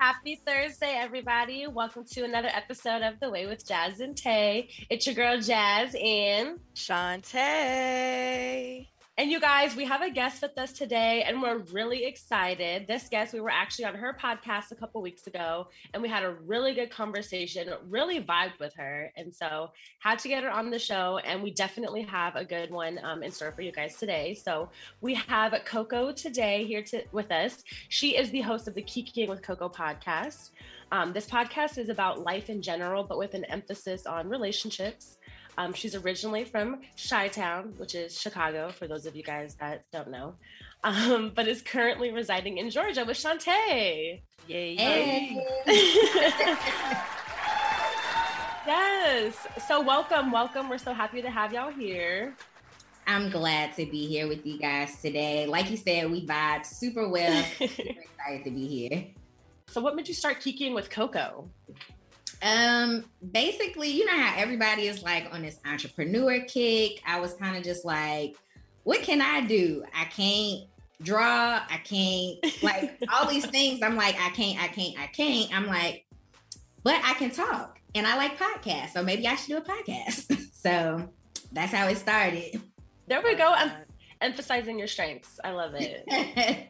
Happy Thursday, everybody. Welcome to another episode of The Way with Jazz and Tay. It's your girl Jazz and Shantae. And you guys, we have a guest with us today, and we're really excited. This guest, we were actually on her podcast a couple weeks ago, and we had a really good conversation, really vibed with her. And so, had to get her on the show, and we definitely have a good one um, in store for you guys today. So, we have Coco today here to, with us. She is the host of the Kikiing with Coco podcast. Um, this podcast is about life in general, but with an emphasis on relationships. Um, she's originally from Chi Town, which is Chicago, for those of you guys that don't know, um, but is currently residing in Georgia with Shantae. Yay! Hey. yes. So welcome, welcome. We're so happy to have y'all here. I'm glad to be here with you guys today. Like you said, we vibe super well. super excited to be here. So, what made you start kikiing with Coco? Um, basically, you know how everybody is like on this entrepreneur kick. I was kind of just like, what can I do? I can't draw. I can't like all these things. I'm like, I can't, I can't, I can't. I'm like, but I can talk and I like podcasts. So maybe I should do a podcast. so that's how it started. There we go. I'm emphasizing your strengths. I love it.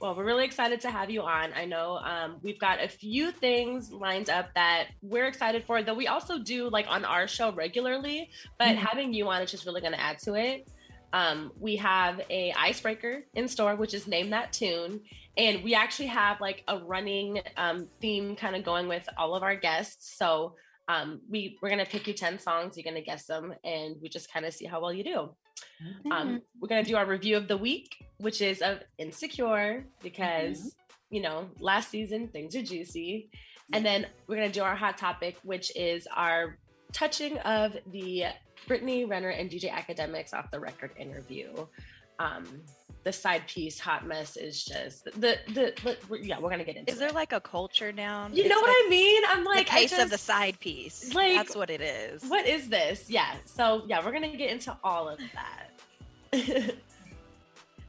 Well, we're really excited to have you on. I know um, we've got a few things lined up that we're excited for, though we also do like on our show regularly, but mm-hmm. having you on is just really going to add to it. Um, we have a icebreaker in store, which is name that tune. And we actually have like a running um, theme kind of going with all of our guests. So um, we, we're going to pick you 10 songs, you're going to guess them, and we just kind of see how well you do. Um, mm-hmm. we're gonna do our review of the week, which is of Insecure, because mm-hmm. you know last season things are juicy, and then we're gonna do our hot topic, which is our touching of the Brittany Renner and DJ Akademiks off the record interview. Um, the side piece hot mess is just the the, the yeah we're gonna get into is there like a culture now you it's know what i mean? I'm like the case just, of the side piece. like that's what it is. what is this? Yeah so yeah we're gonna get into all of that.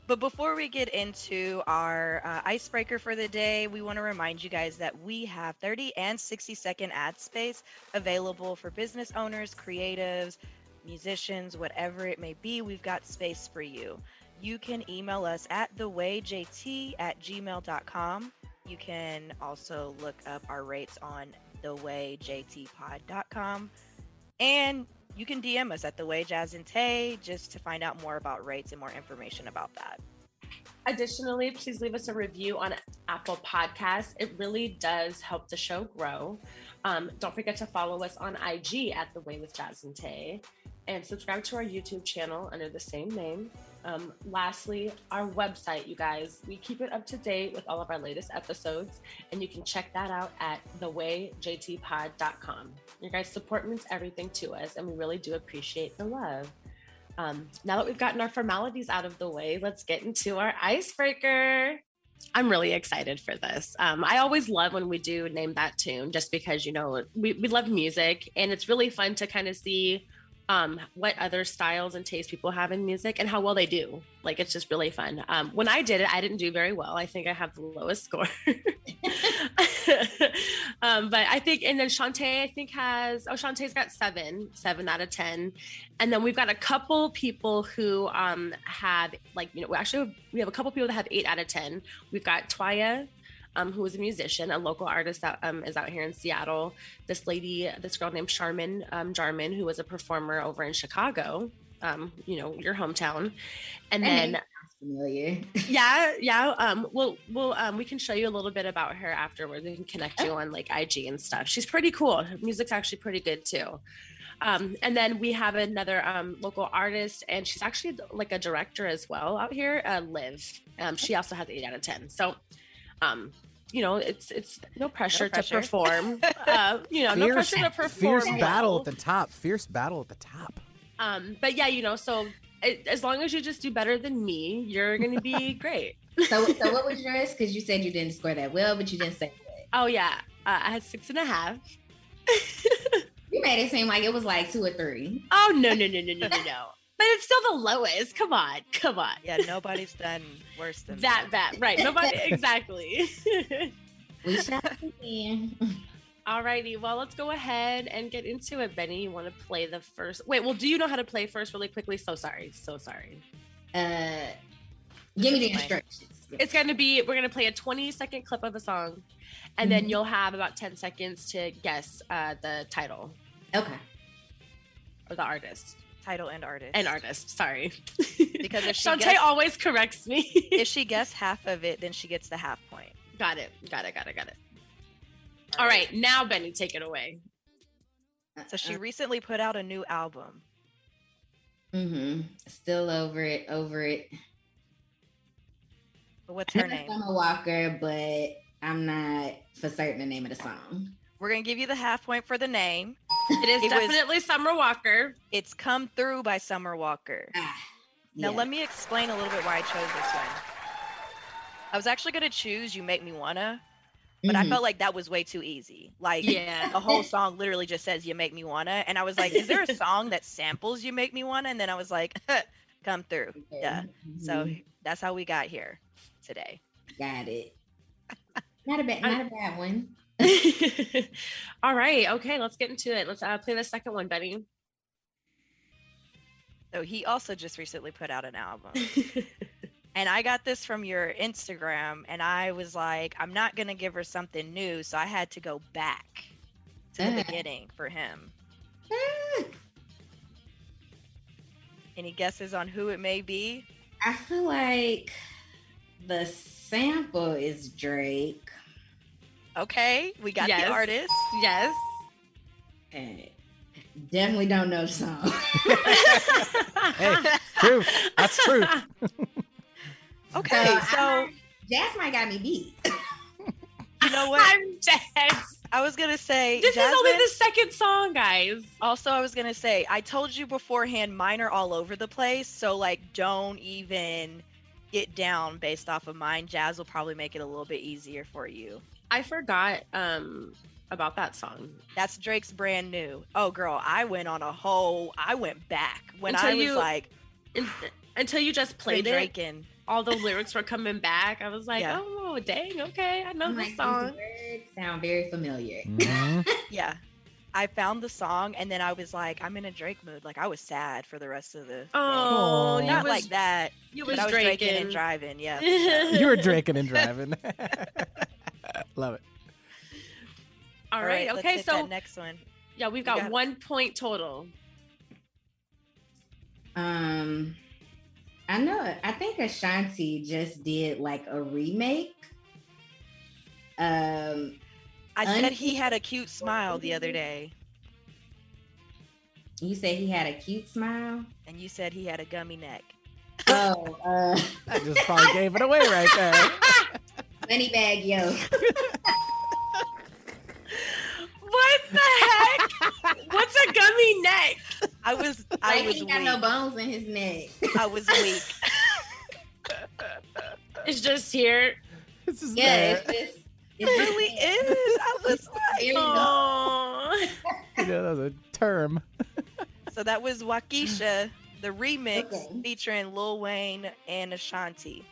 But before we get into our uh, icebreaker for the day, we want to remind you guys that we have 30 and 60 second ad space available for business owners, creatives, musicians, whatever it may be. We've got space for you you can email us at thewayjt at gmail.com. You can also look up our rates on thewayjtpod.com. And you can DM us at the way Jazz and just to find out more about rates and more information about that. Additionally, please leave us a review on Apple Podcasts. It really does help the show grow. Um, don't forget to follow us on IG at The Way with Jazz and Tay and subscribe to our YouTube channel under the same name. Um, lastly, our website, you guys, we keep it up to date with all of our latest episodes, and you can check that out at thewayjtpod.com. Your guys' support means everything to us, and we really do appreciate the love. Um, now that we've gotten our formalities out of the way, let's get into our icebreaker. I'm really excited for this. Um, I always love when we do name that tune, just because you know we, we love music, and it's really fun to kind of see um, what other styles and tastes people have in music and how well they do. Like it's just really fun. Um, when I did it, I didn't do very well. I think I have the lowest score. um, but I think, and then Shantae, I think has, oh, Shantae's got seven, seven out of 10. And then we've got a couple people who um, have like, you know, we actually, we have a couple people that have eight out of 10. We've got Twaya, um, who is a musician, a local artist that um, is out here in Seattle. This lady, this girl named Charmin um, Jarman, who was a performer over in Chicago, um, you know, your hometown. And then familiar. yeah, yeah. Um, we'll we'll um, we can show you a little bit about her afterwards. We can connect you on like IG and stuff. She's pretty cool. Her music's actually pretty good too. Um, and then we have another um, local artist, and she's actually like a director as well out here, uh, Liv. Um, she also has eight out of ten. So um, you know, it's it's no pressure, no pressure. to perform. uh, you know, fierce, no pressure to perform. Fierce battle at the top. Fierce battle at the top. Um, but yeah, you know, so it, as long as you just do better than me, you're gonna be great. So, so what was yours? Because you said you didn't score that well, but you didn't say what. Oh yeah, uh, I had six and a half. You made it seem like it was like two or three. Oh no no no no no no no! But it's still the lowest. Come on, come on. Yeah, nobody's done worse than That That bad, right? Nobody exactly. We shall see. Alrighty, well, let's go ahead and get into it. Benny, you want to play the first? Wait, well, do you know how to play first, really quickly? So sorry, so sorry. Uh, give me the instructions. It's going to be we're going to play a 20 second clip of a song, and then Mhm. you'll have about 10 seconds to guess uh, the title Okay. or the artist title and artist. and artist. Sorry, Because if she Shantae gets- always corrects me. if she guessed half of it, then she gets the half point. got it, got it, got it, got it. All right, now Benny, take it away. So she recently put out a new album. Mm-hmm. Still over it. Over it. What's her Hannah name? Summer Walker, but I'm not for certain the name of the song. We're gonna give you the half point for the name. It is It was- definitely Summer Walker. It's "Come Through" by Summer Walker. Ah, Now yeah. let me explain a little bit why I chose this one. I was actually gonna choose "You Make Me Wanna," but I Mhm. felt like that was way too easy. Like Yeah. the whole song literally just says "You Make Me Wanna," and I was like, "Is there a song that samples "You Make Me Wanna"?" And then I was like, "Come Through." Yeah. So Mhm. that's how we got here today. got it. Not a bad, not a bad one. All right. Okay. Let's get into it. Let's uh, play the second one, Benny. So he also just recently put out an album. And I got this from your Instagram, and I was like, I'm not gonna give her something new, so I had to go back to the Ah. beginning for him. Ah, Any guesses on who it may be? I feel like the sample is Drake. Okay, we got Yes. the artist. yes. And definitely don't know the song. Hey, truth. That's true. Okay, So, so I- Jasmine got me beat. you know what? I'm dead. I was gonna say This is only the second song, guys. Also, I was gonna say, I told you beforehand, mine are all over the place. So like, don't even get down based off of mine. Jazz will probably make it a little bit easier for you. I forgot um about that song. That's Drake's brand new. Oh, girl, I went on a whole. I went back when Until I was you like In- until you just played it, Drake and all the lyrics were coming back. I was like, Yeah. oh, dang, okay, I know I'm this like, song. these words sound very familiar. Mhm. yeah. I found the song and then I was like, I'm in a Drake mood. Like I was sad for the rest of the. Oh, Aw. Not was, like that. you But was I was drinking. drinking and driving. Yeah. You were drinking and driving. Love it. All right, let's okay, so next one. yeah, we've got, got- one point total. Um, I know. I think Ashanti just did like a remake. Um, I Un- said he had a cute smile the other day, you said he had a cute smile. and you said he had a gummy neck. Oh, uh, I just probably gave it away right there. Moneybagg Yo. What the heck? What's a gummy neck? I was, I Like was he weak. got no bones in his neck. I was weak. It's just here. This is Yeah, there. it's just. It really there. is. I was There like, you. Oh. You know, that was a term. so that was Wockesha, the remix Okay. featuring Lil Wayne and Ashanti.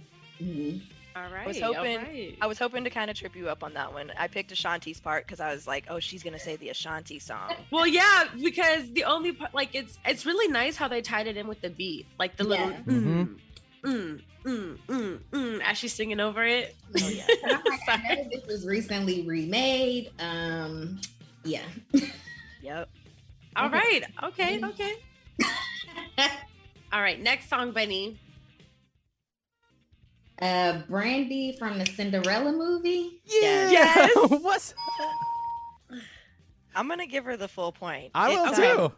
Mhm. All right. was hoping- right. I was hoping to kind of trip you up on that one. I picked Ashanti's part because I was like, oh, she's gonna say the Ashanti song. Well, yeah, because the only part, like, it's it's really nice how they tied it in with the beat, like the little Yeah. mm, mm, mm, mm, mm, as she's singing over it. Oh yeah. I'm like, I know this was recently remade. Um, yeah. Yep. All Okay. right. Okay. Okay. All right. Next song, Benny. Uh, Brandy from the Cinderella movie. Yes. Yes. What's? I'm gonna give her the full point. I will It's, um, too.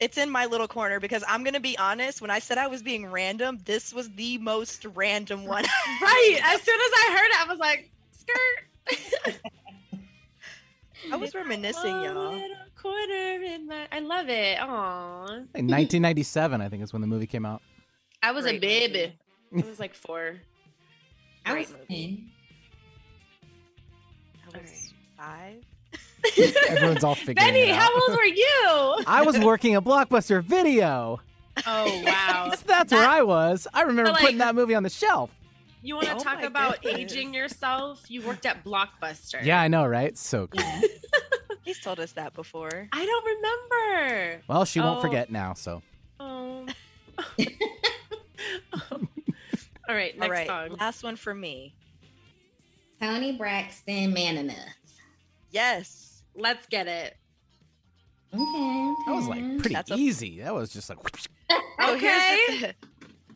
It's in my little corner because I'm gonna be honest. When I said I was being random, this was the most random one. Right. As soon as I heard it, I was like, skirt. I was reminiscing, A y'all. little quarter in my. I love it. Aw. In 1997, I think is when the movie came out. I was a Great baby. I was like four. I was movie. 10. I was five. Everyone's all figuring Benny, it out. how old were you? I was working a blockbuster video. Oh wow. That's where I was. I remember But, putting that movie on the shelf. You want to Oh talk about goodness. aging yourself? You worked at Blockbuster. Yeah, I know, right? So cool. Yeah. He's told us that before. I don't remember. Well, she won't Oh. forget now. So Oh. All right, next All right, song. last one for me. Toni Braxton, Man Enough. Yes. Let's get it. Okay. that was like pretty That's a- easy. That was just like Oh, here's Okay.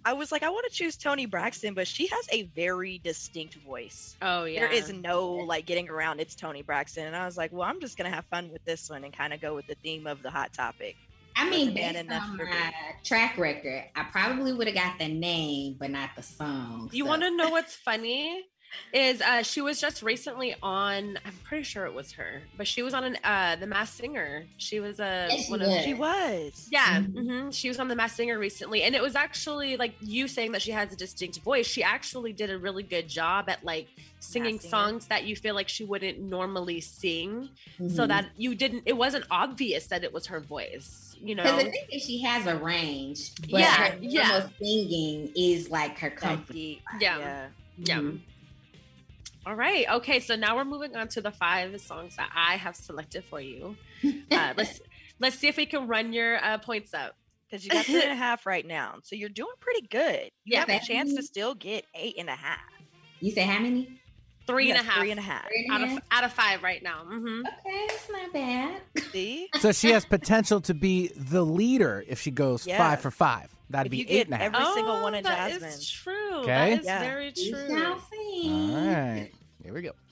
I was like, I want to choose Toni Braxton, but she has a very distinct voice. Oh yeah. There is no like getting around. It's Toni Braxton, and I was like, well, I'm just gonna have fun with this one and kind of go with the theme of the hot topic. I mean, wasn't based enough on my track record, I probably would have got the name, but not the song. You so- want to know what's funny? Is uh she was just recently on. I'm pretty sure it was her, but she was on an uh the Masked Singer. She was a Yes, she one was. of She was. yeah. Mhm. mhm. She was on the Masked Singer recently, and it was actually like you saying that she has a distinct voice. She actually did a really good job at like singing Masked Singer. songs that you feel like she wouldn't normally sing, so Mhm. that you didn't. It wasn't obvious that it was her voice. You know. Because the thing is, she has a range, but Yeah, her yeah. normal singing is like her That comfort. deep. Yeah. yeah. Yeah. All right. Okay. So now we're moving on to the five songs that I have selected for you. Uh, let's let's see if we can run your uh, points up. Because you got three and a half right now, so you're doing pretty good. You Yeah. have a chance to still get eight and a half. You say how many? Three and a Yes, half Three and a half. Three and a out of out of five right now. hmm Okay, that's not bad. See, so she has potential to be the leader if she goes Yeah. five for five. That'd If be you eight get and a half. every- single one in Oh, that Jasmine. is true. Okay. That is Yeah. very true. shall. All right, here we go.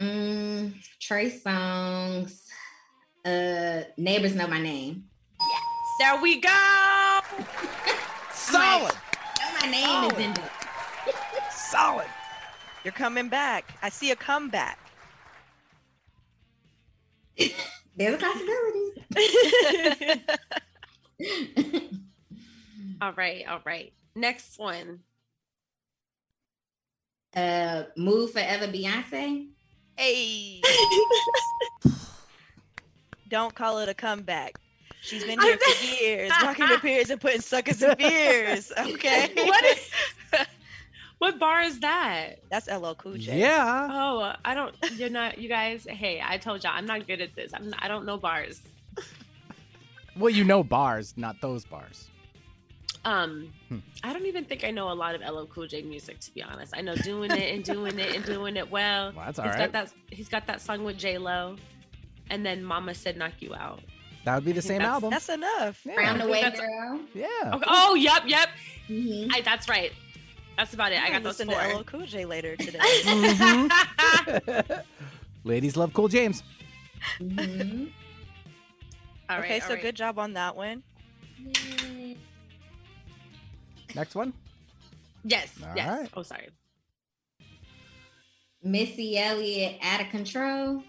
Mm, Trey Songz. Uh, neighbors know my name. There we go. Solid, Know my name Oh. is in there. solid. you're coming back. I see a comeback. There's a possibility. All right. All right. Next one. uh, move forever, Beyonce. Hey, don't call it a comeback. She's been here for years, rocking the peers and putting suckers in fears. Okay, What is? What bar is that? That's LL Cool J. Yeah. Oh, I don't. You're not. You guys. Hey, I told y'all I'm not good at this. I'm. I don't know bars. Well, you know bars, not those bars. Um, Hmm. I don't even think I know a lot of LL Cool J music to be honest. I know doing it and doing it and doing it well. Well, that's all He's right. got that. He's got that song with J Lo, and then Mama said "Knock You Out." That would be the same that's- album. That's enough. yeah. Round the way, That's- girl. yeah. Okay. Oh, yep, yep. Mhm. I, that's right. That's about it. I got those listen four. to LL Cool J later today. Mhm. Ladies love Cool James. Mhm. All okay, right, so all right. good job on that one. Next one. Yes, All yes. right. Oh, sorry. Missy Elliott, out of control.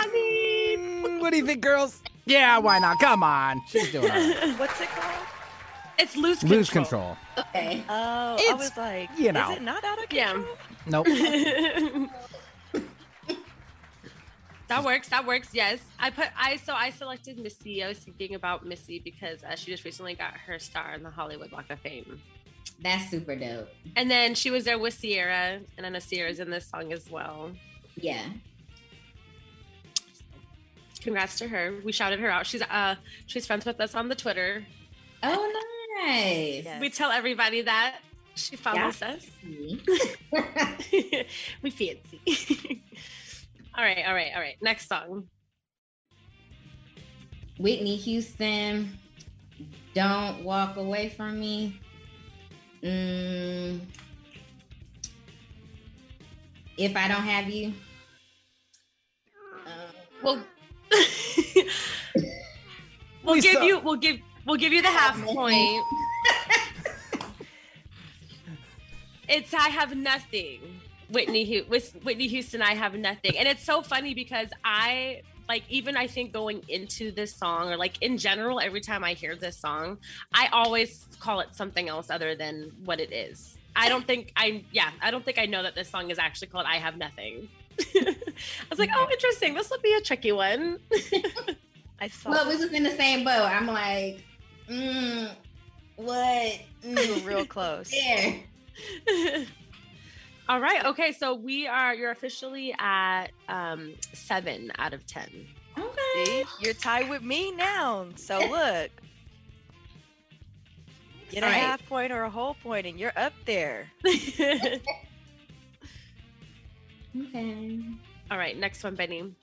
I mean, what do you think, girls? Yeah, why not? Come on. She's doing all right. What's it called? it's lose control. Lose control. Okay. Oh, I It's, was like, you know. is it not out of Yeah. control? Nope. that works. That works. Yes, I put. I so I selected Missy. I was thinking about Missy because uh, she just recently got her star in the Hollywood Walk of Fame, That's super dope. and then she was there with Ciara, and I know Ciara's in this song as well. Yeah. Congrats to her. We shouted her out. She's uh she's friends with us on the Twitter. Oh, nice. Yes. We tell everybody that she follows us. we fancy. all right, all right, all right. Next song. Whitney Houston, don't walk away from me. Mm, if I don't have you. Uh, We'll we'll Lisa. give you we'll give we'll give you the half point. It's I have nothing. Whitney Whitney Houston, I have nothing. And it's so funny because I like even I think going into this song or like in general, every time I hear this song, I always call it something else other than what it is. I don't think I yeah, I don't think I know that this song is actually called I Have Nothing. I was like, oh interesting. This will be a tricky one. I saw Well, we was in the same boat. I'm like, mm, what? we were Mm, real close. there. All right. Okay. So we are, you're officially at um, seven out of 10. Okay. See, you're tied with me now. So look, get a All right. half point or a whole point, and you're up there. Okay. All right. Next one, Benny.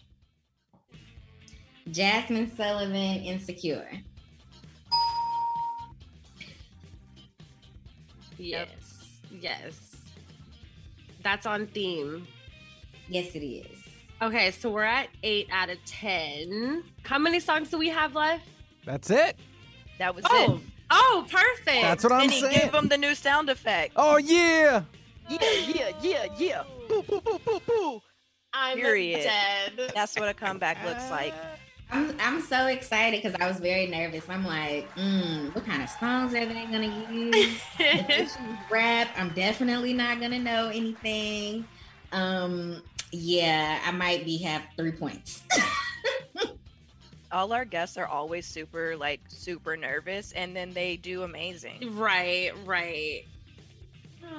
Jazmine Sullivan, Insecure. Yes. Yes. That's on theme. Yes, it is. Okay. So we're at eight out of 10. How many songs do we have left? That's it. That was Oh, it. oh, perfect. That's what I'm Benny, saying. give them the new sound effect. Oh yeah. Yeah, yeah, yeah, yeah. Boo, boo, boo, boo, boo. I'm period. dead. That's what a comeback looks like. I'm I'm so excited because I was very nervous. I'm like, mm, what kind of songs are they gonna use? Rap, I'm definitely not gonna know anything. Um, yeah, I might be have three points. All our guests are always super, like, super nervous, and then they do amazing. right. Right.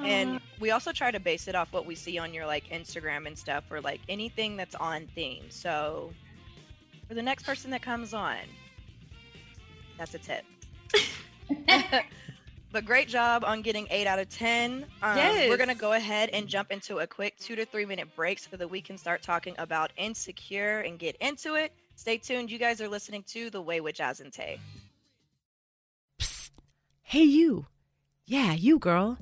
And we also try to base it off what we see on your like Instagram and stuff, or like anything that's on theme. So for the next person that comes on, that's a tip. but great job on getting eight out of ten. Um, We're gonna go ahead and jump into a quick two to three minute break so that we can start talking about insecure and get into it. Stay tuned. You guys are listening to The Way with Jazz and Tay. Psst. Hey, you. Yeah, you, girl.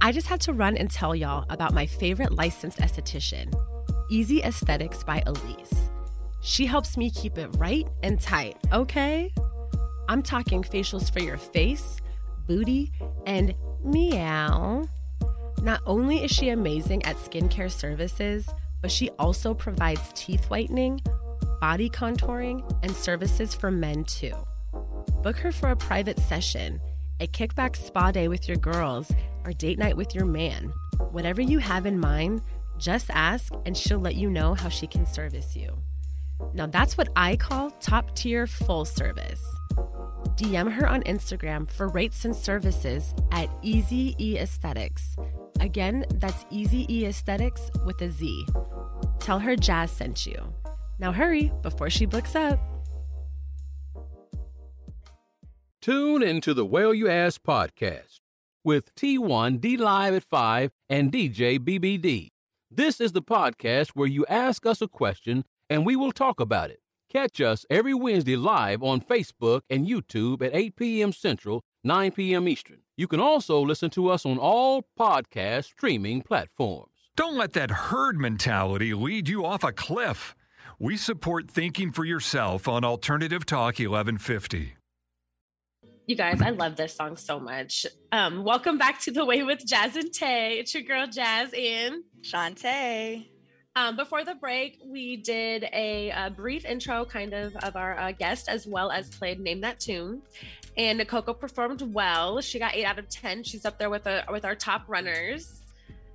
I just had to run and tell y'all about my favorite licensed esthetician, Easy Aesthetics by Elise. She helps me keep it right and tight, okay? I'm talking facials for your face, booty, and meow. Not only is she amazing at skincare services, but she also provides teeth whitening, body contouring, and services for men too. Book her for a private session, a kickback spa day with your girls, or date night with your man. Whatever you have in mind, just ask and she'll let you know how she can service you. Now that's what I call top tier full service. DM her on Instagram for rates and services at Easy E Aesthetics. Again, that's Easy E Aesthetics with a Z. Tell her Jazz sent you. Now hurry before she books up. Tune into the Whale You Ask podcast with T1 D Live at 5 and DJ BBD. This is the podcast where you ask us a question and we will talk about it. Catch us every Wednesday live on Facebook and YouTube at 8 p.m. Central, 9 p.m. Eastern. You can also listen to us on all podcast streaming platforms. Don't let that herd mentality lead you off a cliff. We support thinking for yourself on Alternative Talk 1150. You guys, I love this song so much. Um, welcome back to the Way with Jazz and Tay. It's your girl Jazz and Shantae. Um, before the break, we did a, uh brief intro, kind of, of our uh, guest, as well as played "Name That Tune." And Coco performed well. She got eight out of ten. She's up there with the with our top runners.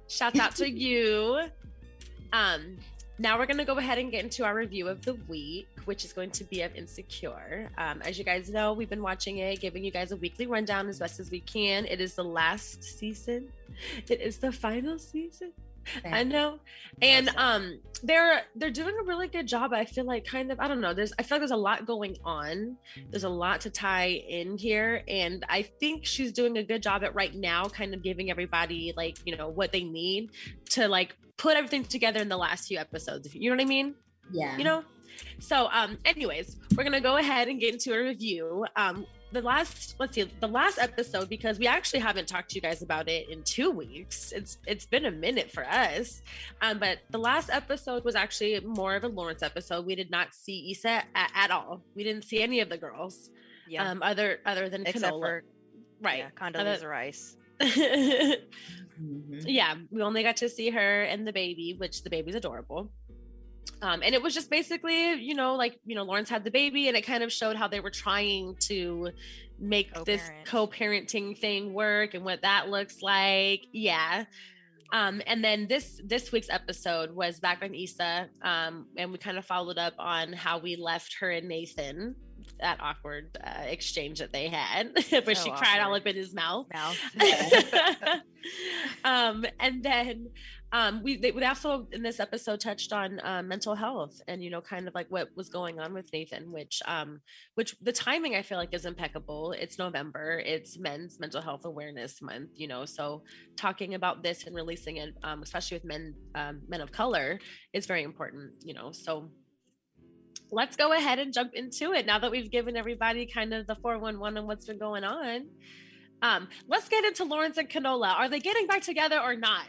Shouts out to you. Um, now we're gonna go ahead and get into our review of the week, which is going to be of Insecure. Um, as you guys know, we've been watching it, giving you guys a weekly rundown as best as we can. It is the last season. It is the final season. I know. And um they're they're doing a really good job. I feel like kind of I don't know. There's I feel like there's a lot going on. There's a lot to tie in here and I think she's doing a good job at right now kind of giving everybody like, you know, what they need to like put everything together in the last few episodes. You know what I mean? Yeah. you know so um anyways we're gonna go ahead and get into a review um the last let's see the last episode because we actually haven't talked to you guys about it in two weeks it's it's been a minute for us um but the last episode was actually more of a lawrence episode we did not see Issa at, at all we didn't see any of the girls Yeah. um other other than Except Canola. for right yeah, Other- Condoleezza Rice. Mhm. yeah, we only got to see her and the baby, which the baby's adorable. Um, and it was just basically, you know, like, you know, Lawrence had the baby and it kind of showed how they were trying to make this Co-parent. co-parenting thing work and what that looks like. Yeah. Um, and then this this week's episode was back on Issa, um, and we kind of followed up on how we left her and Nathan that awkward uh, exchange that they had, where So she cried all up in his mouth. Mouth. um, and then um, we they, we also in this episode touched on uh, mental health and you know kind of like what was going on with Nathan, which um, which the timing I feel like is impeccable. It's November, it's Men's Mental Health Awareness Month, you know, so talking about this and releasing it, um, especially with men um, men of color, is very important, you know. So let's go ahead and jump into it now that we've given everybody kind of the 411 on what's been going on. Um, let's get into Lawrence and Canola. Are they getting back together or not?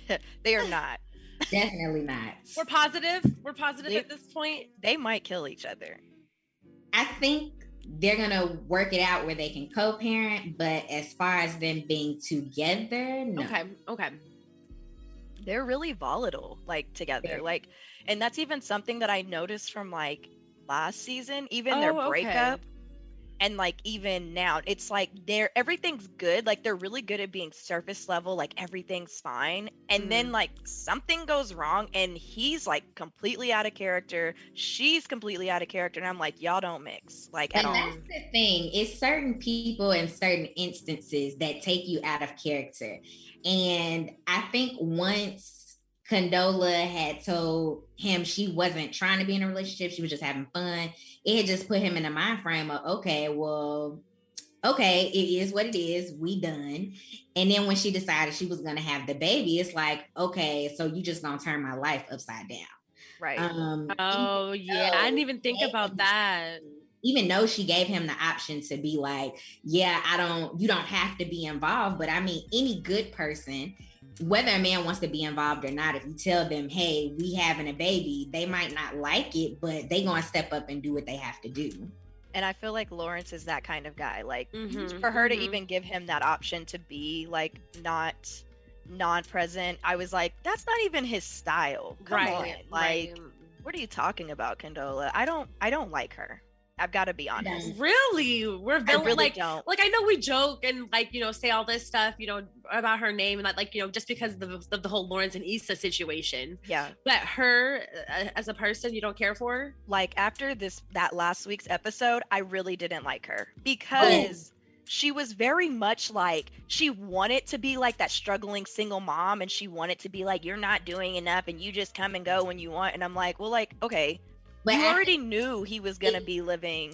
they are not. Definitely not. We're positive. We're positive They- at this point. They might kill each other. I think they're gonna work it out where they can co-parent, but as far as them being together, no. Okay. Okay. They're really volatile, like together. Like, and that's even something that I noticed from like last season, even their oh, breakup. okay. And like even now, it's like they're everything's good. Like they're really good at being surface level, like everything's fine. And then Mm-hmm. like something goes wrong and he's like completely out of character. She's completely out of character. And I'm like, y'all don't mix like at And that's the thing. It's certain people in certain instances that take you out of character. And I think once Condola had told him she wasn't trying to be in a relationship, she was just having fun, it had just put him in a mind frame of, okay, well, okay, it is what it is. We done. And then when she decided she was gonna have the baby, it's like, okay, so you just gonna turn my life upside down. Right. Um, Oh yeah, I didn't even think about that. even though she gave him the option to be like, yeah, I don't, you don't have to be involved. But I mean, any good person, whether a man wants to be involved or not, if you tell them, hey, we having a baby, they might not like it, but they gonna step up and do what they have to do. and I feel like Lawrence is that kind of guy. Like Mhm, for her to mhm. even give him that option to be like not non-present, I was like, that's not even his style. Come right, on. Like, right. what are you talking about, Condola? I don't I don't like her. I've got to be honest. really, we're I villain, really like don't. like I know we joke and like you know say all this stuff you know about her name and that like you know just because of the, of the whole Lawrence and Issa situation, Yeah. but her uh, as a person you don't care for. Like after this that last week's episode, I really didn't like her because she was very much like she wanted to be like that struggling single mom and she wanted to be like you're not doing enough and you just come and go when you want and I'm like, well like, okay, But you I- already knew he was going to be living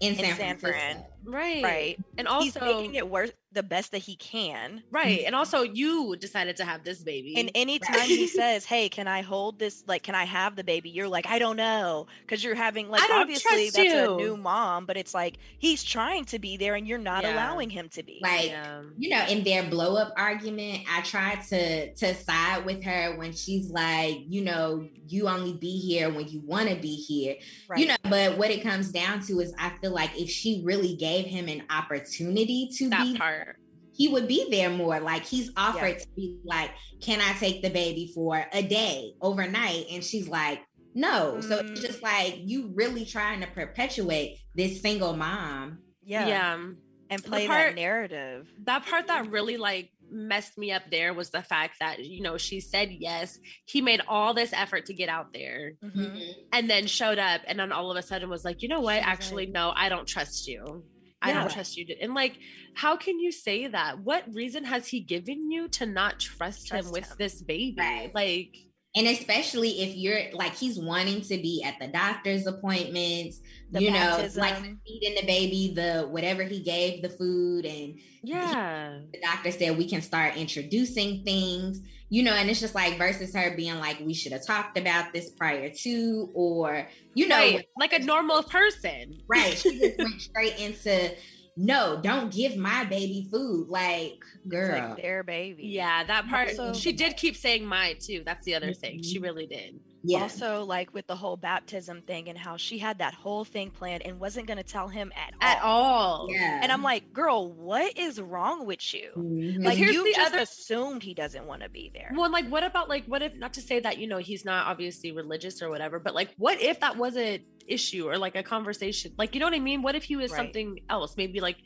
in in San, San Francisco. Fran. Right, right. and also He's also making it work the best that he can. right, and also you decided to have this baby. And anytime he says, "Hey, can I hold this? Like, can I have the baby?" You're like, "I don't know," because you're having like obviously trust that's a new mom, but it's like he's trying to be there, and you're not Yeah. allowing him to be. Like, yeah. you know, in their blow up argument, I tried to to side with her when she's like, you know, you only be here when you want to be here. right. You know, but what it comes down to is I feel like if she really gave him an opportunity to that be part. he would be there more. Like he's offered to be like, Can I take the baby for a day overnight? And she's like, No. So it's Mm. just like you really trying to perpetuate this single mom. yeah, yeah. and play part- that narrative. that part that really like messed me up there was the fact that you know she said yes he made all this effort to get out there Mm-hmm. and then showed up and then all of a sudden was like you know what She was actually like- no i don't trust you i Yeah. don't trust you to-" and like how can you say that what reason has he given you to not trust, him with him. this baby Right. like And especially if you're like he's wanting to be at the doctor's appointments, The you know, like feeding the baby the whatever he gave the food and yeah the doctor said we can start introducing things you know and it's just like versus her being like we should have talked about this prior to or you know right like a normal person right she just went straight into no don't give my baby food like It's girl like their baby. yeah that part Also- she did keep saying my too that's the other thing she Mhm. really did Yeah. Also, like with the whole baptism thing and how she had that whole thing planned and wasn't going to tell him at all. At all. yeah. And I'm like, girl, what is wrong with you? Mhm. Like here's you the just other- assumed he doesn't want to be there. Well, like, what about like, what if not to say that you know he's not obviously religious or whatever, but like, what if that was an issue or like a conversation? Like, you know what I mean? What if he was Right. something else, maybe like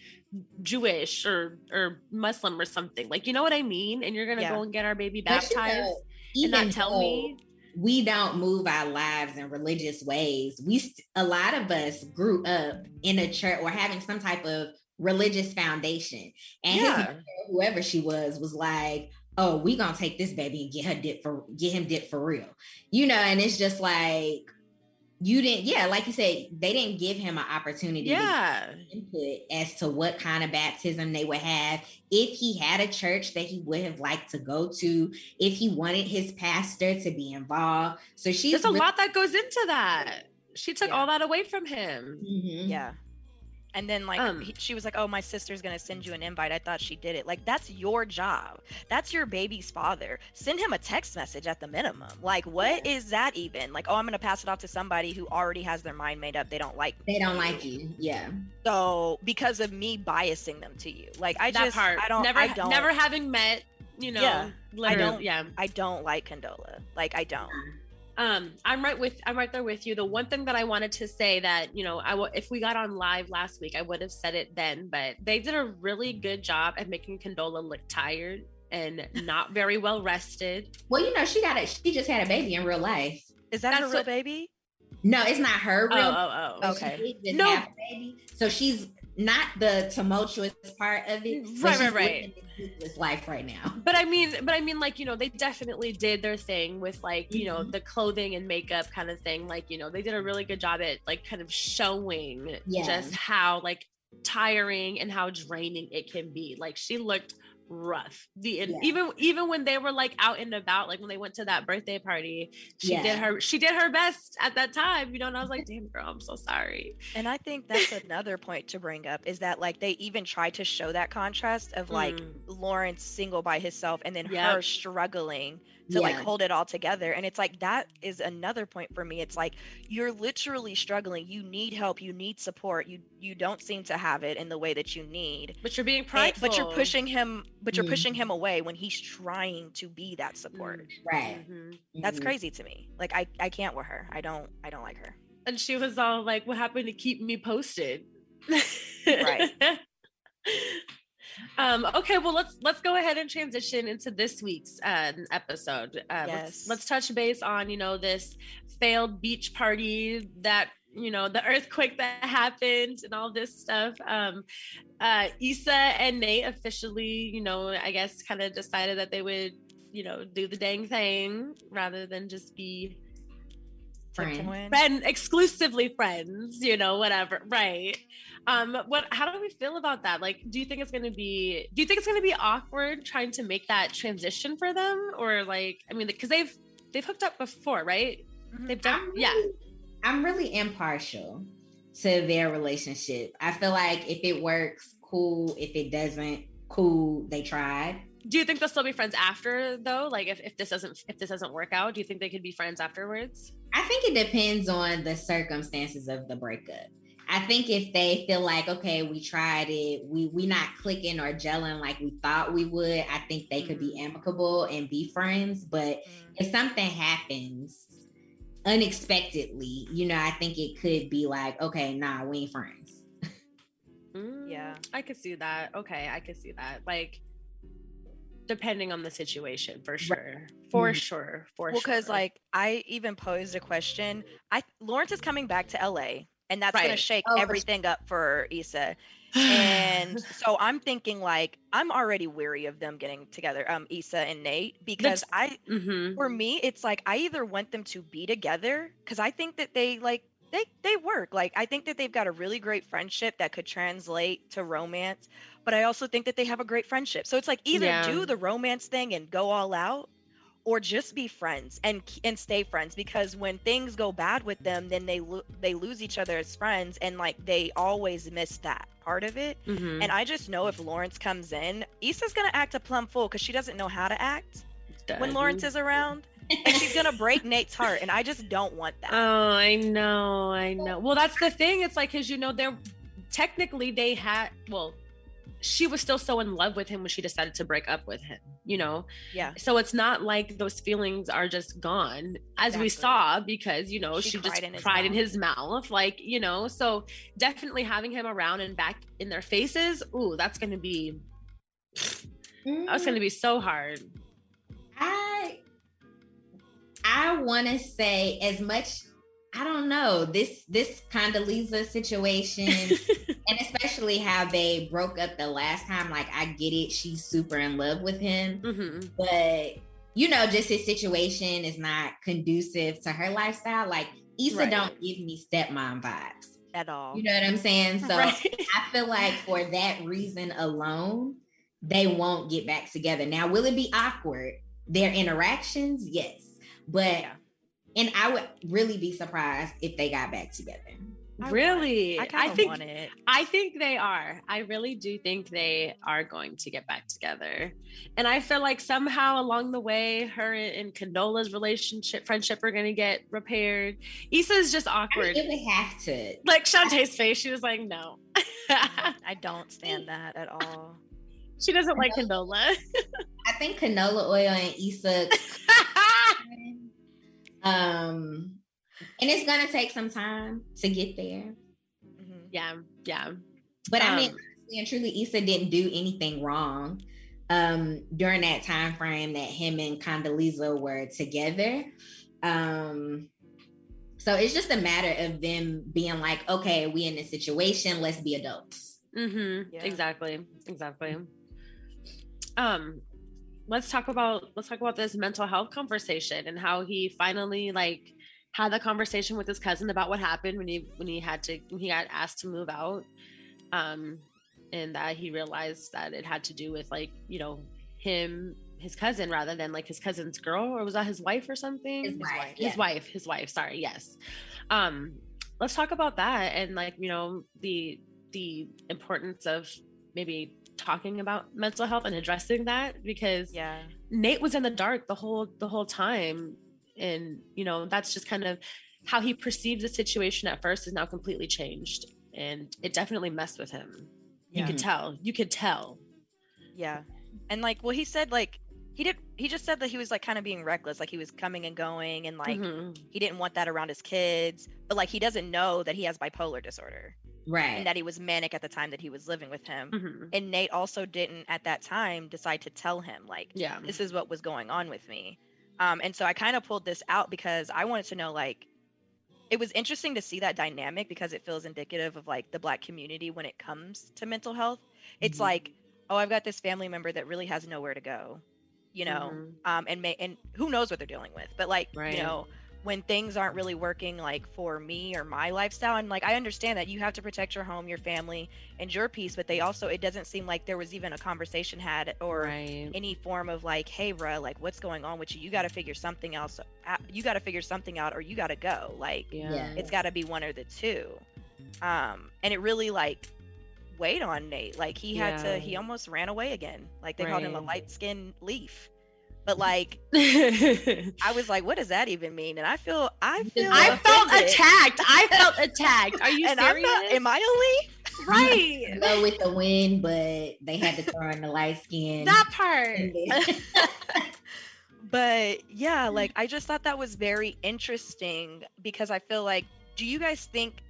Jewish or or Muslim or something? Like, you know what I mean? And you're gonna Yeah. go and get our baby But you know, baptized and even not tell though me? We don't move our lives in religious ways. We a lot of us grew up in a church or having some type of religious foundation, and Yeah. mother, whoever she was was like, "Oh, we gonna take this baby and get her dip for get him dip for real," you know. And it's just like you didn't, yeah, like you said, they didn't give him an opportunity. Yeah. input as to what kind of baptism they would have if he had a church that he would have liked to go to if he wanted his pastor to be involved so she's There's a really- lot that goes into that. She took Yeah. all that away from him. Mhm. Yeah. And then like Um, he, she was like, "Oh, my sister's gonna send you an invite." I thought she did it. Like that's your job. That's your baby's father. Send him a text message at the minimum. Like what is that even? Like, oh, I'm gonna pass it off to somebody who already has their mind made up. They don't like me. they don't like you yeah So because of me biasing them to you, like I that just part. I don't never I don't never having met, you know, Yeah. i don't- yeah. I don't like Condola. Like I don't. Um i'm right with i'm right there with you the one thing that i wanted to say that you know i w- if we got on live last week i would have said it then but they did a really good job at making condola look tired and not very well rested well you know she got it she just had a baby in real life Is that That's her real what- baby? no it's not her oh real oh oh but Okay. she No. baby so she's not the tumultuous part of it Right, right, right. this life right now but i mean but i mean like you know they definitely did their thing with like you know Mhm. the clothing and makeup kind of thing like you know they did a really good job at like kind of showing Yeah. just how like tiring and how draining it can be like she looked rough the Yeah. even even when they were like out and about like when they went to that birthday party she Yeah. did her she did her best at that time you know and i was like damn girl i'm so sorry And I think that's another point to bring up is that like they even tried to show that contrast of like Mm. Lawrence single by himself and then Yep. her struggling to like hold it all together. And it's like that is another point for me. It's like you're literally struggling. You need help. You need support. You you don't seem to have it in the way that you need. but you're being And- but you're pushing him. But you're pushing Mhm. him away when he's trying to be that support. right Mhm. That's Mhm. crazy to me. Like I I can't with her. I don't I don't like her. and she was all like what happened to keep me posted Right. um okay well let's let's go ahead and transition into this week's um episode uh let's, Yes. let's touch base on you know this failed beach party that you know the earthquake that happened and all this stuff um uh Issa and Nate officially you know I guess kind of decided that they would you know do the dang thing rather than just be Friends. Friend exclusively friends you know whatever right um what how do we feel about that like do you think it's going to be do you think it's going to be awkward trying to make that transition for them or like i mean because they've they've hooked up before right Mhm. they've done I'm yeah I'm really impartial to their relationship. I feel like if it works, cool. If it doesn't, cool. They tried. Do you think they'll still be friends after though like if, if this doesn't if this doesn't work out do you think they could be friends afterwards I think it depends on the circumstances of the breakup. I think if they feel like, okay, we tried it, we we not clicking or gelling like we thought we would, I think they could be amicable and be friends. But if something happens unexpectedly, you know, I think it could be like, okay, nah, we ain't friends. Yeah. Mm, i could see that okay i could see that like depending on the situation for sure for Mhm. sure for well because like i even posed a question i lawrence is coming back to la and that's going to shake Oh, everything up for Issa. And so I'm thinking like I'm already weary of them getting together, um, Issa and Nate, because I Mhm. for me it's like I either want them to be together because I think that they like they they work. Like I think that they've got a really great friendship that could translate to romance, but I also think that they have a great friendship. So it's like either Yeah. do the romance thing and go all out or just be friends and and stay friends because when things go bad with them then they lo- they lose each other as friends and like they always miss that part of it Mhm. and i just know if lawrence comes in issa's gonna act a plum fool because she doesn't know how to act when lawrence is around and she's gonna break Nate's heart, and I just don't want that. Oh, I know, I know. Well, that's the thing. It's like because you know they're technically they had well, she was still so in love with him when she decided to break up with him. You know. Yeah. So it's not like those feelings are just gone, as we saw, because you know She she, just cried in his cried in mouth. his mouth, like you know. So definitely having him around and back in their faces. Ooh, that's gonna be mm. that's gonna be so hard. I want to say as much. I don't know this this Condoleezza situation, and especially how they broke up the last time. Like I get it, she's super in love with him, hmm but you know, just his situation is not conducive to her lifestyle. Like Issa Right. don't give me stepmom vibes. At all. You know what I'm saying? So right. I feel like for that reason alone, they won't get back together. Now, will it be awkward? Their interactions, yes. But Yeah. and I would really be surprised if they got back together. I want- really, I I, think want it. I think they are. I really do think they are going to get back together. And I feel like somehow along the way, her and Condola's relationship, friendship are going to get repaired. Issa's just I awkward. mean, it would have to. Like Shantae's face, she was like, no. I don't stand that at all. She doesn't like canola. I think canola oil and Issa. um, and it's gonna take some time to get there. Mhm. yeah, yeah. But I mean, Um, honestly and truly, Issa didn't do anything wrong um, during that time frame that him and Condoleezza were together. Um, so it's just a matter of them being like, okay, we in this situation, let's be adults. Mm-hmm. Yeah. Exactly. Exactly. Um, let's talk about let's talk about this mental health conversation and how he finally like had the conversation with his cousin about what happened when he when he had to when he got asked to move out. Um, and that he realized that it had to do with like, you know, him his cousin rather than like his cousin's girl or was that his wife or something? His wife, his yeah. wife his wife sorry yes um let's talk about that and like you know the the importance of maybe talking about mental health and addressing that because Yeah. Nate was in the dark the whole the whole time. And you know that's just kind of how he perceived the situation at first is now completely changed. And it definitely messed with him. You could tell. You could tell. Yeah. And like well he said like he did he just said that he was like kind of being reckless. Like he was coming and going and like Mhm. he didn't want that around his kids. But like he doesn't know that he has bipolar disorder Right. and that he was manic at the time that he was living with him Mhm. and Nate also didn't at that time decide to tell him like yeah this is what was going on with me um and so I kind of pulled this out because I wanted to know like it was interesting to see that dynamic because it feels indicative of like the black community when it comes to mental health it's Mhm. like oh i've got this family member that really has nowhere to go you know Mhm. um and may and who knows what they're dealing with but like Right. you know when things aren't really working like for me or my lifestyle and like i understand that you have to protect your home your family and your peace but they also it doesn't seem like there was even a conversation had or right. any form of like hey bruh like what's going on with you? You got to figure something else out you got to figure something out or you got to go like yeah. it's got to be one or the two. Um and it really like weighed on nate like he had Yeah. to he almost ran away again like they called him a light skinned leaf but like I i was like what does that even mean and i feel i feel felt offended. attacked. I felt attacked. Are you and i'm serious? not am i a leaf right? Go with the wind, but they had to throw in the light skin. that part. But yeah like i just thought that was very interesting because i feel like do you guys think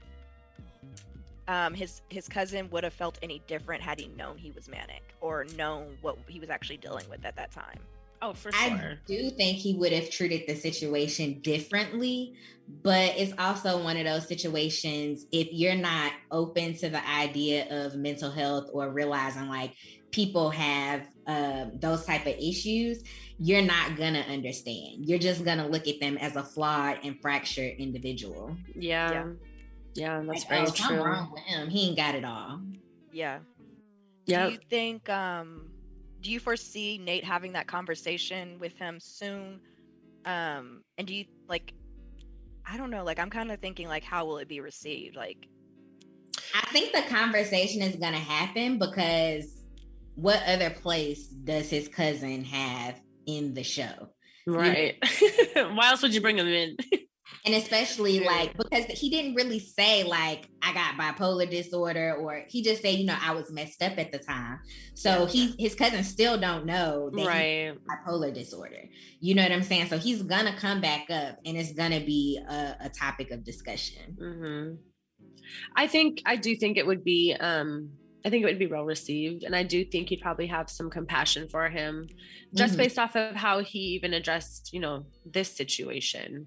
um his his cousin would have felt any different had he known he was manic or known what he was actually dealing with at that time Oh, for I sure. do think he would have treated the situation differently, but it's also one of those situations if you're not open to the idea of mental health or realizing like people have um, those type of issues, you're not gonna understand. You're just gonna look at them as a flawed and fractured individual. Yeah. Yeah, that's Like, very oh, true. wrong with him. He ain't got it all. yeah Yeah. do you think um do you foresee nate having that conversation with him soon um and do you like i don't know like i'm kind of thinking like how will it be received like I think the conversation is going to happen because what other place does his cousin have in the show? Right. Why else would you bring him in? and especially like because he didn't really say like I got bipolar disorder or he just said you know I was messed up at the time. So he his cousins still don't know that right bipolar disorder. You know what I'm saying? So he's gonna come back up and it's gonna be a, a topic of discussion. Mm-hmm. I think I do think it would be um I think it would be well received. And I do think you'd probably have some compassion for him just mm-hmm. based off of how he even addressed, you know, this situation.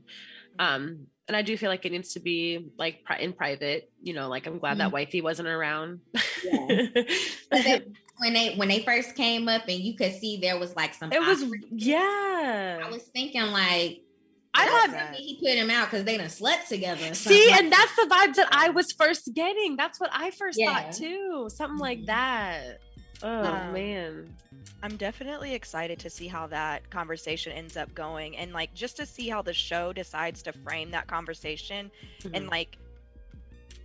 Um, and I do feel like it needs to be like in private, you know, like I'm glad mm-hmm. that wifey wasn't around. Yeah. when they when they first came up and you could see there was like some it was yeah i was thinking like I thought he put him out because they done slept together. See, like and that's the vibes that I was first getting. That's what I first yeah. thought too. Something mm-hmm. like that. Oh um, man. I'm definitely excited to see how that conversation ends up going and like just to see how the show decides to frame that conversation mm-hmm. and like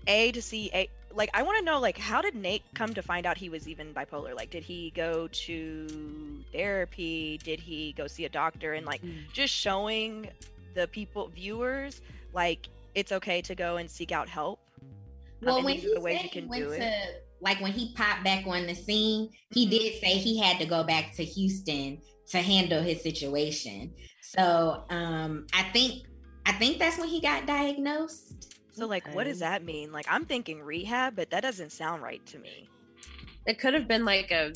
a to see a like I want to know like how did Nate come to find out he was even bipolar? Like did he go to therapy? Did he go see a doctor and like mm-hmm. just showing the people viewers like it's okay to go and seek out help. Well, um, when he the ways you can do to, it. Like when he popped back on the scene, he mm-hmm. did say he had to go back to Houston to handle his situation. So um I think I think that's when he got diagnosed. So like what does that mean? Like I'm thinking rehab, but that doesn't sound right to me. It could have been like a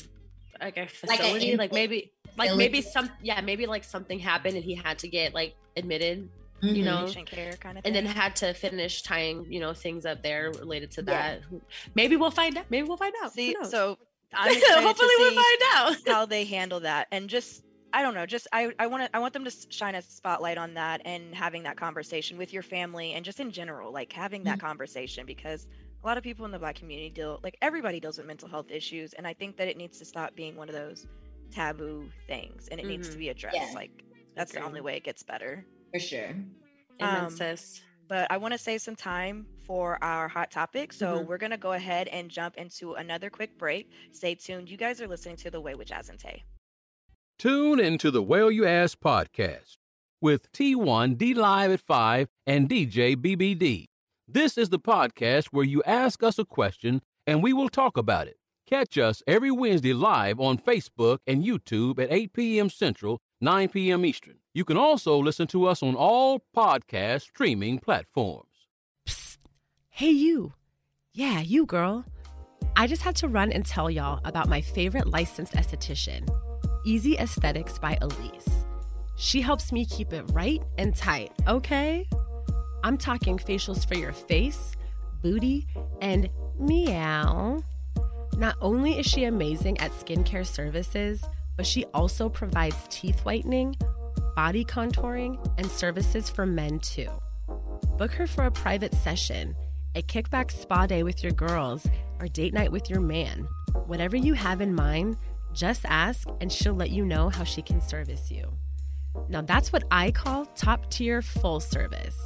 like a facility, like, a, like maybe like maybe some yeah, maybe like something happened and he had to get like admitted mm-hmm. you know care kind of and then had to finish tying you know things up there related to that yeah. maybe we'll find out maybe we'll find out see so I'm hopefully we'll find out how they handle that and just I don't know. Just I I want to I want them to shine a spotlight on that and having that conversation with your family and just in general, like having that mm-hmm. conversation because a lot of people in the black community deal like everybody deals with mental health issues and I think that it needs to stop being one of those taboo things and it mm-hmm. needs to mm-hmm. be addressed. Yeah. Like that's the only way it gets better. For sure. Amen, um, sis. But I want to save some time for our hot topic. So mm-hmm. we're going to go ahead and jump into another quick break. Stay tuned. You guys are listening to The Way with Jazz and Tay. Tune into the Well You Ask podcast with T1 D Live at 5 and DJ BBD. This is the podcast where you ask us a question and we will talk about it. Catch us every Wednesday live on Facebook and YouTube at 8 p.m. Central, 9 p.m. Eastern. You can also listen to us on all podcast streaming platforms. Psst. Hey, you. Yeah, you, girl. I just had to run and tell y'all about my favorite licensed esthetician, Easy Aesthetics by Elise. She helps me keep it right and tight, okay? I'm talking facials for your face, booty, and meow not only is she amazing at skincare services, but she also provides teeth whitening, body contouring, and services for men too. Book her for a private session, a kickback spa day with your girls, or date night with your man. Whatever you have in mind, just ask and she'll let you know how she can service you. Now, that's what I call top tier full service.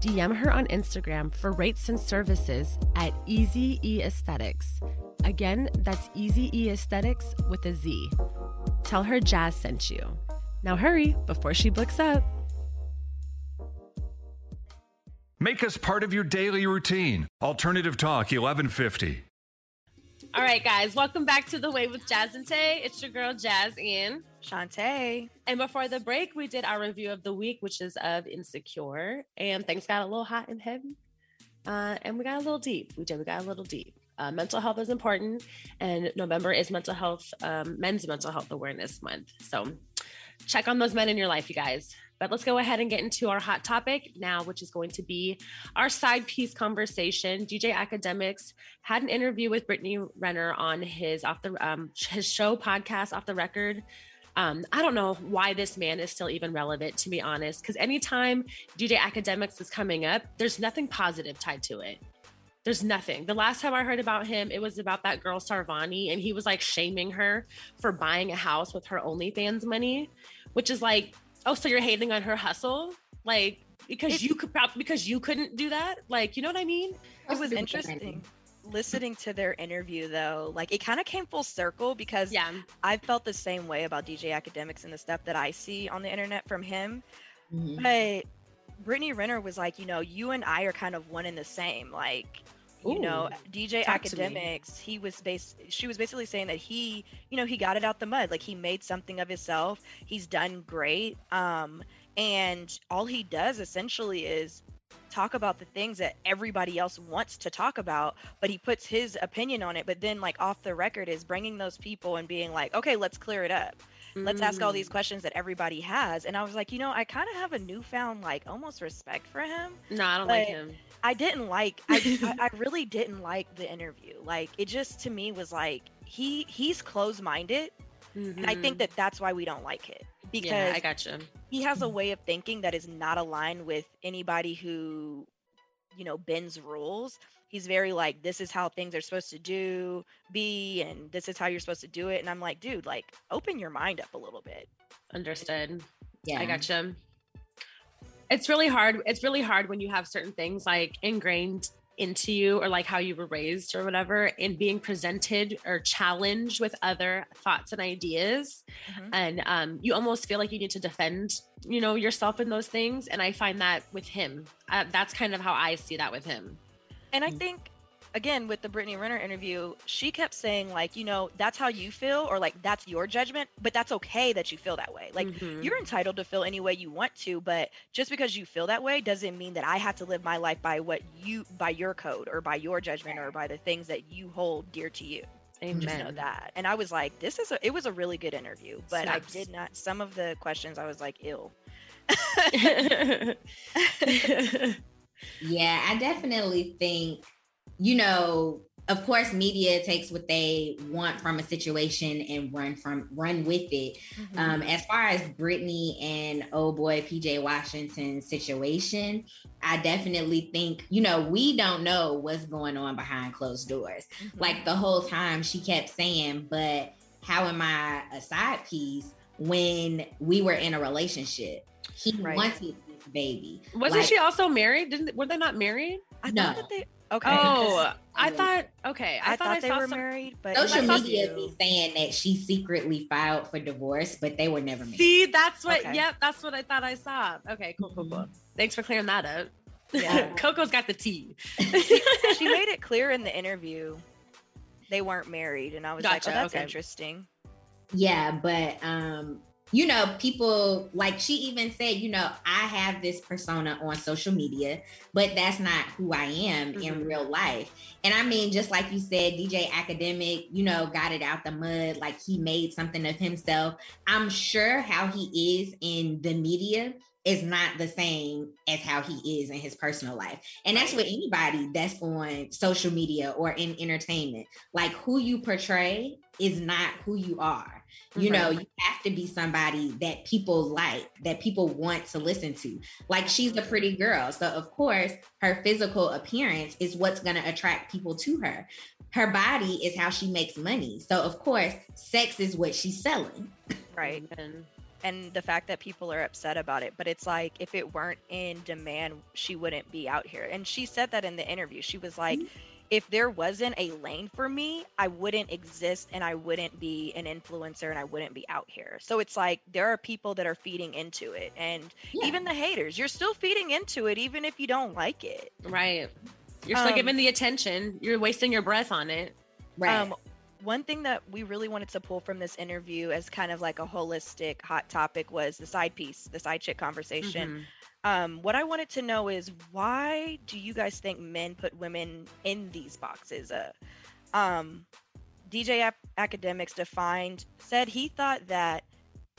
DM her on Instagram for rates and services at Easy E Aesthetics Again, that's Easy E Aesthetics with a Z. Tell her Jazz sent you. Now hurry before she books up. Make us part of your daily routine. Alternative Talk 1150. All right, guys, welcome back to The Way with Jazz and Tay. It's your girl, Jazz and Shantae. And before the break, we did our review of the week, which is of Insecure. And things got a little hot and heavy. Uh, and we got a little deep. We did. We got a little deep. Uh, mental health is important, and November is mental health, um, men's mental health awareness month. So check on those men in your life, you guys. But let's go ahead and get into our hot topic now, which is going to be our side piece conversation. DJ Akademiks had an interview with Brittany Renner on his off the um, his show podcast off the record. Um, I don't know why this man is still even relevant, to be honest, because anytime DJ Akademiks is coming up, there's nothing positive tied to it. There's nothing. The last time I heard about him, it was about that girl Sarvani, and he was like shaming her for buying a house with her OnlyFans money, which is like, oh, so you're hating on her hustle, like because it's, you could probably because you couldn't do that, like you know what I mean? It was interesting. Listening to their interview though, like it kind of came full circle because Yeah. I felt the same way about DJ Akademiks and the stuff that I see on the internet from him. Mhm. But Brittany Renner was like, you know, you and I are kind of one and the same. Like, you know, DJ talk. Akademiks, he was based she was basically saying that he, you know, he got it out the mud. Like he made something of himself. He's done great. Um, and all he does essentially is talk about the things that everybody else wants to talk about but he puts his opinion on it but then like off the record is bringing those people and being like okay let's clear it up let's ask all these Mm. questions that everybody has and i was like you know i kind of have a newfound like almost respect for him No, I don't like him. i didn't like I, I really didn't like the interview like it just to me was like he he's closed-minded and i think Mhm. that that's why we don't like it because yeah, I got you. he has a way of thinking that is not aligned with anybody who you know bends rules he's very like this is how things are supposed to do be and this is how you're supposed to do it and i'm like dude like open your mind up a little bit Understood. yeah. I gotcha. It's really hard. It's really hard when you have certain things like ingrained into you or like how you were raised or whatever and being presented or challenged with other thoughts and ideas Mhm. and um, you almost feel like you need to defend you know yourself in those things and i find that with him uh, that's kind of how i see that with him and i Mm. think again with the brittany renner interview she kept saying like you know that's how you feel or like that's your judgment but that's okay that you feel that way. Like Mhm. you're entitled to feel any way you want to but just because you feel that way doesn't mean that i have to live my life by what you by your code or by your judgment or by the things that you hold dear to you. Amen just know that. And i was like this is a it was a really good interview but Snaps. i did not some of the questions i was like ill Yeah, I definitely think, you know, of course, media takes what they want from a situation and run from run with it. Um, as far as Brittany and oh boy PJ Washington's situation, I definitely think, you know, we don't know what's going on behind closed doors. Mhm. Like the whole time she kept saying, but how am I a side piece when we were in a relationship? He Right. wanted this baby. wasn't Like, she also married didn't were they not married i No. thought that they okay oh i thought okay i, I, thought, i they saw were some married but Social in media view- be saying that she secretly filed for divorce, but they were never married. see that's what Okay. yep that's what i thought i saw okay cool cool cool thanks for clearing that up Yeah. coco's got the tea she made it clear in the interview they weren't married and i was like oh that's okay. interesting Yeah, but um, you know, people like she even said, you know, I have this persona on social media, but that's not who I am in Mhm. real life. And I mean, just like you said, DJ Akademik, you know, got it out the mud, like he made something of himself. I'm sure how he is in the media is not the same as how he is in his personal life. And that's with anybody that's on social media or in entertainment. Like who you portray is not who you are. You know, you have to be somebody that people like, that people want to listen to. Like she's a pretty girl. So, of course, her physical appearance is what's going to attract people to her. Her body is how she makes money. So, of course, sex is what she's selling. right And and the fact that people are upset about it but it's like if it weren't in demand she wouldn't be out here. And she said that in the interview. She was like if there wasn't a lane for me i wouldn't exist and i wouldn't be an influencer and i wouldn't be out here. So it's like there are people that are feeding into it. And Yeah. even the haters you're still feeding into it even if you don't like it. Right. You're still Um, giving the attention. You're wasting your breath on it. Right. Um, one thing that we really wanted to pull from this interview as kind of like a holistic hot topic was the side piece, the side chick conversation. Mhm. Um, what I wanted to know is why do you guys think men put women in these boxes? Uh, um, DJ Ap- Akademiks defined said he thought that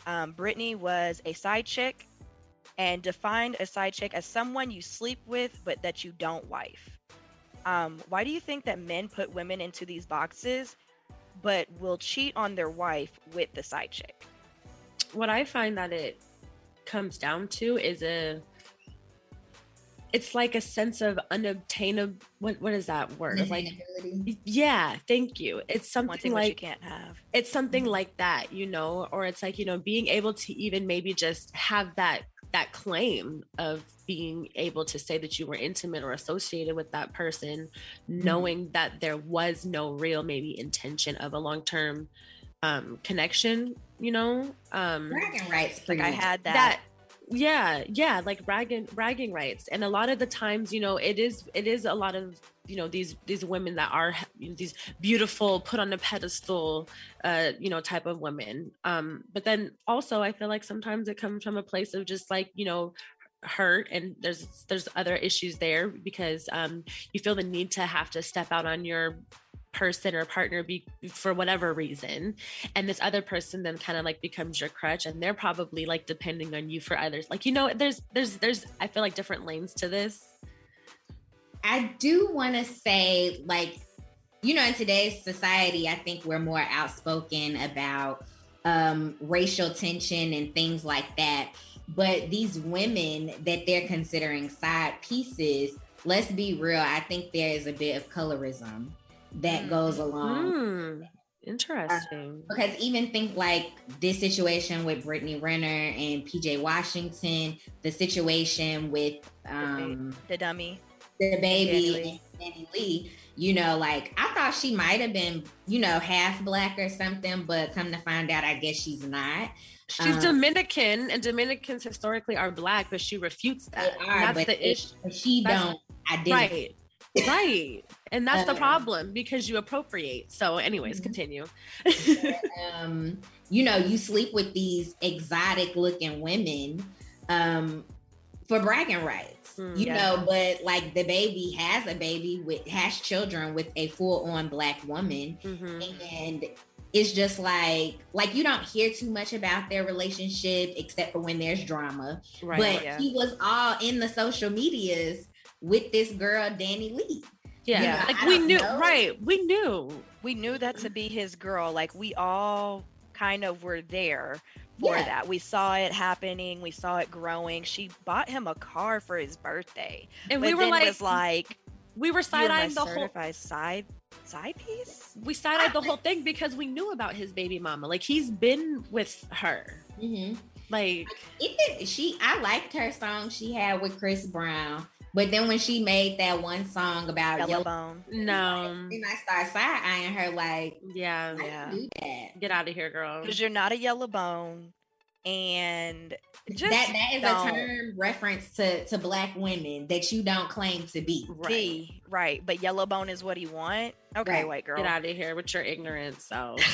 um, Brittany was a side chick and defined a side chick as someone you sleep with but that you don't wife. Um, why do you think that men put women into these boxes but will cheat on their wife with the side chick? what i find that it comes down to is a it's like a sense of unobtainable what what is that word like yeah thank you it's something Wanting what you can't have. it's something mm-hmm. like that you know or it's like you know being able to even maybe just have that that claim of being able to say that you were intimate or associated with that person, mm-hmm. knowing that there was no real maybe intention of a long term um, connection, you know? Um, bragging rights. Like I had that. that yeah yeah like ragging ragging rights. And a lot of the times you know it is it is a lot of you know these these women that are you know, these beautiful put on a pedestal uh you know type of women. Um but then also i feel like sometimes it comes from a place of just like you know hurt and there's there's other issues there because um you feel the need to have to step out on your person or partner be for whatever reason and this other person then kind of like becomes your crutch and they're probably like depending on you for others. Like you know there's there's there's i feel like different lanes to this. I do want to say, like, you know, in today's society, I think we're more outspoken about um, racial tension and things like that. But these women that they're considering side pieces, let's be real, I think there is a bit of colorism that goes along. Mm. Interesting. Uh, because even think like this situation with Brittany Renner and PJ Washington, the situation with um, the dummy the baby DaniLeigh, you know, like I thought she might have been, you know, half black or something, but come to find out, I guess she's not. She's um, Dominican, and Dominicans historically are black, but she refutes that. Are, that's the issue. She that's, don't identify. Right. Right and that's uh, the problem because you appropriate so anyways mm-hmm. continue um you know you sleep with these exotic looking women um for bragging rights mm, you yeah. know, but like DaBaby has a baby with has children with a full on black woman, mm-hmm. and it's just like like you don't hear too much about their relationship except for when there's drama. Right, but yeah. he was all in the social medias with this girl DaniLeigh. Yeah, you know, like we knew, know. right? We knew, we knew that to be his girl. Like we all kind of were there for yeah. that. We saw it happening. We saw it growing. She bought him a car for his birthday, and we were like, was like, we were side eyeing the whole side side piece. We side eyed the whole thing because we knew about his baby mama. Like he's been with her. Mm-hmm. Like even she, I liked her song she had with Chris Brown. But then when she made that one song about Yellow, Yellow Bone, no, then I start side eyeing her like, yeah, yeah, do that. Get out of here, girl. Because you're not a yellow bone, and that that is don't. a term reference to to black women that you don't claim to be. Right, right. But yellow bone is what he want. Okay, right. white girl, get out of here with your ignorance. So.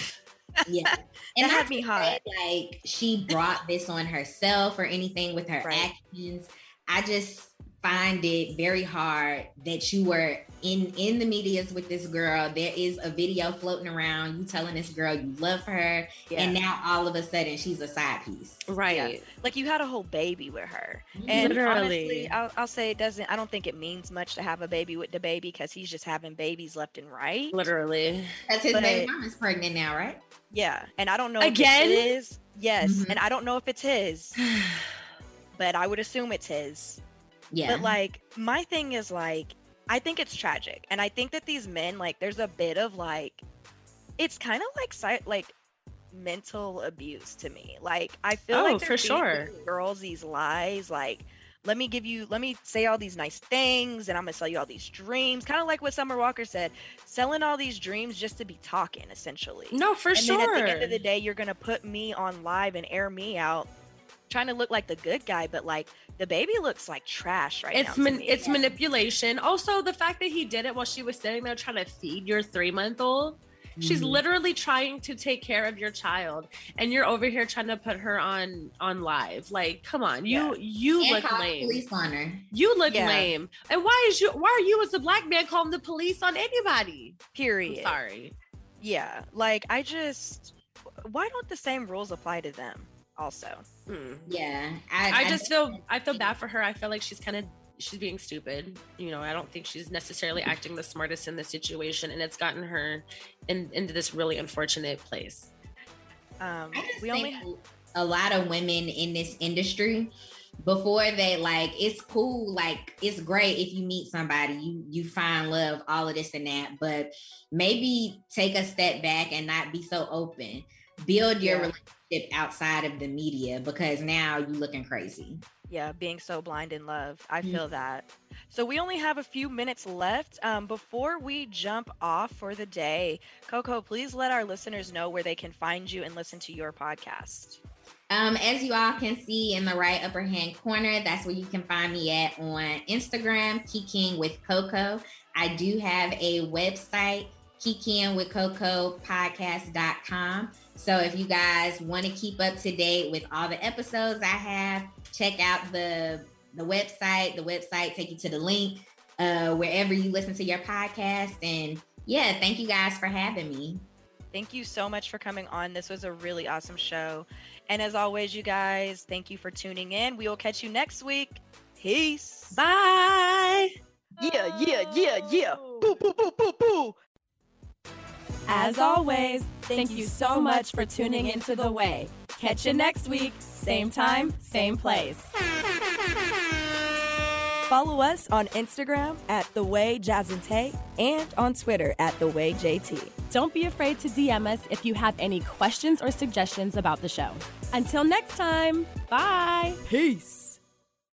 yeah, and that had me hot. Like she brought this on herself or anything with her right. actions. I just find it very hard that you were in in the medias with this girl. There is a video floating around you telling this girl you love her yeah. and now all of a sudden she's a side piece. Right. Yeah. like you had a whole baby with her. And Literally. honestly I'll, I'll, say it doesn't i don't think it means much to have a baby with DaBaby because he's just having babies left and right. Literally. because his but, baby mom is pregnant now right? Yeah. And i don't know again if it is yes. Mm-hmm. and i don't know if it's his. But i would assume it's his yeah. But like my thing is like I think it's tragic. And I think that these men like there's a bit of like it's kind of like like mental abuse to me. Like I feel oh, like for sure girls these lies like let me give you let me say all these nice things and i'm gonna sell you all these dreams kind of like what summer walker said selling all these dreams just to be talking essentially no for and sure then at the end of the day you're gonna put me on live and air me out trying to look like the good guy but like DaBaby looks like trash right it's now. Man- it's manipulation. Also, the fact that he did it while she was sitting there trying to feed your three month old. Mm. She's mm-hmm. literally trying to take care of your child, and you're over here trying to put her on on live. Like, come on, you yeah. you and look lame. Police on her. You look yeah. lame. And why is you? Why are you as a black man calling the police on anybody? Period. I'm sorry. Yeah, like I just. Why don't the same rules apply to them? also. Yeah, I, I just I, feel I feel bad for her. I feel like she's kind of she's being stupid. You know, I don't think she's necessarily acting the smartest in the situation, and it's gotten her in, into this really unfortunate place. Um, we only a lot of women in this industry before they like it's cool like it's great if you meet somebody you you find love all of this and that but maybe take a step back and not be so open build your yeah. relationship outside of the media because now you're looking crazy. Yeah, being so blind in love. I feel that. So we only have a few minutes left. Um, before we jump off for the day, Coco, please let our listeners know where they can find you and listen to your podcast. Um, as you all can see in the right upper hand corner, that's where you can find me at on Instagram, Kikiing with Coco. I do have a website, Kikiing with Coco podcast.com. So if you guys want to keep up to date with all the episodes I have, check out the the website. The website take you to the link uh, wherever you listen to your podcast. And yeah, thank you guys for having me. Thank you so much for coming on. This was a really awesome show. And as always, you guys, thank you for tuning in. We will catch you next week. Peace. Bye. Yeah, yeah, yeah, yeah. Boo, boo, boo, boo, boo. As always, thank you so much for tuning into The Way. Catch you next week, same time, same place. Follow us on Instagram at The Way Jazz and Tay and on Twitter at The Way JT. Don't be afraid to DM us if you have any questions or suggestions about the show. Until next time, bye. Peace.